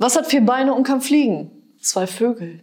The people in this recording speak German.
Was hat vier Beine und kann fliegen? Zwei Vögel.